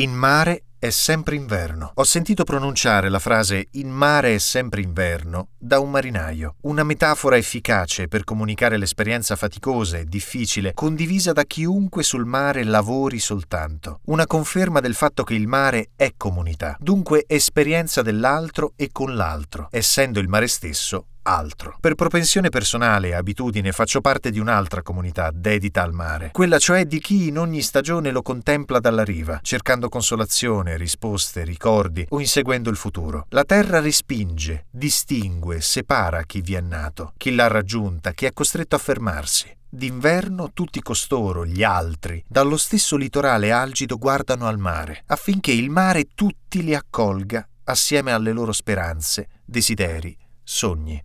In mare è sempre inverno. Ho sentito pronunciare la frase in mare è sempre inverno da un marinaio, una metafora efficace per comunicare l'esperienza faticosa e difficile condivisa da chiunque sul mare lavori soltanto, una conferma del fatto che il mare è comunità, dunque esperienza dell'altro e con l'altro, essendo il mare stesso altro. Per propensione personale e abitudine faccio parte di un'altra comunità dedita al mare, quella cioè di chi in ogni stagione lo contempla dalla riva, cercando consolazione, risposte, ricordi o inseguendo il futuro. La terra respinge, distingue, separa chi vi è nato, chi l'ha raggiunta, chi è costretto a fermarsi. D'inverno tutti costoro, gli altri, dallo stesso litorale algido guardano al mare, affinché il mare tutti li accolga assieme alle loro speranze, desideri, sogni.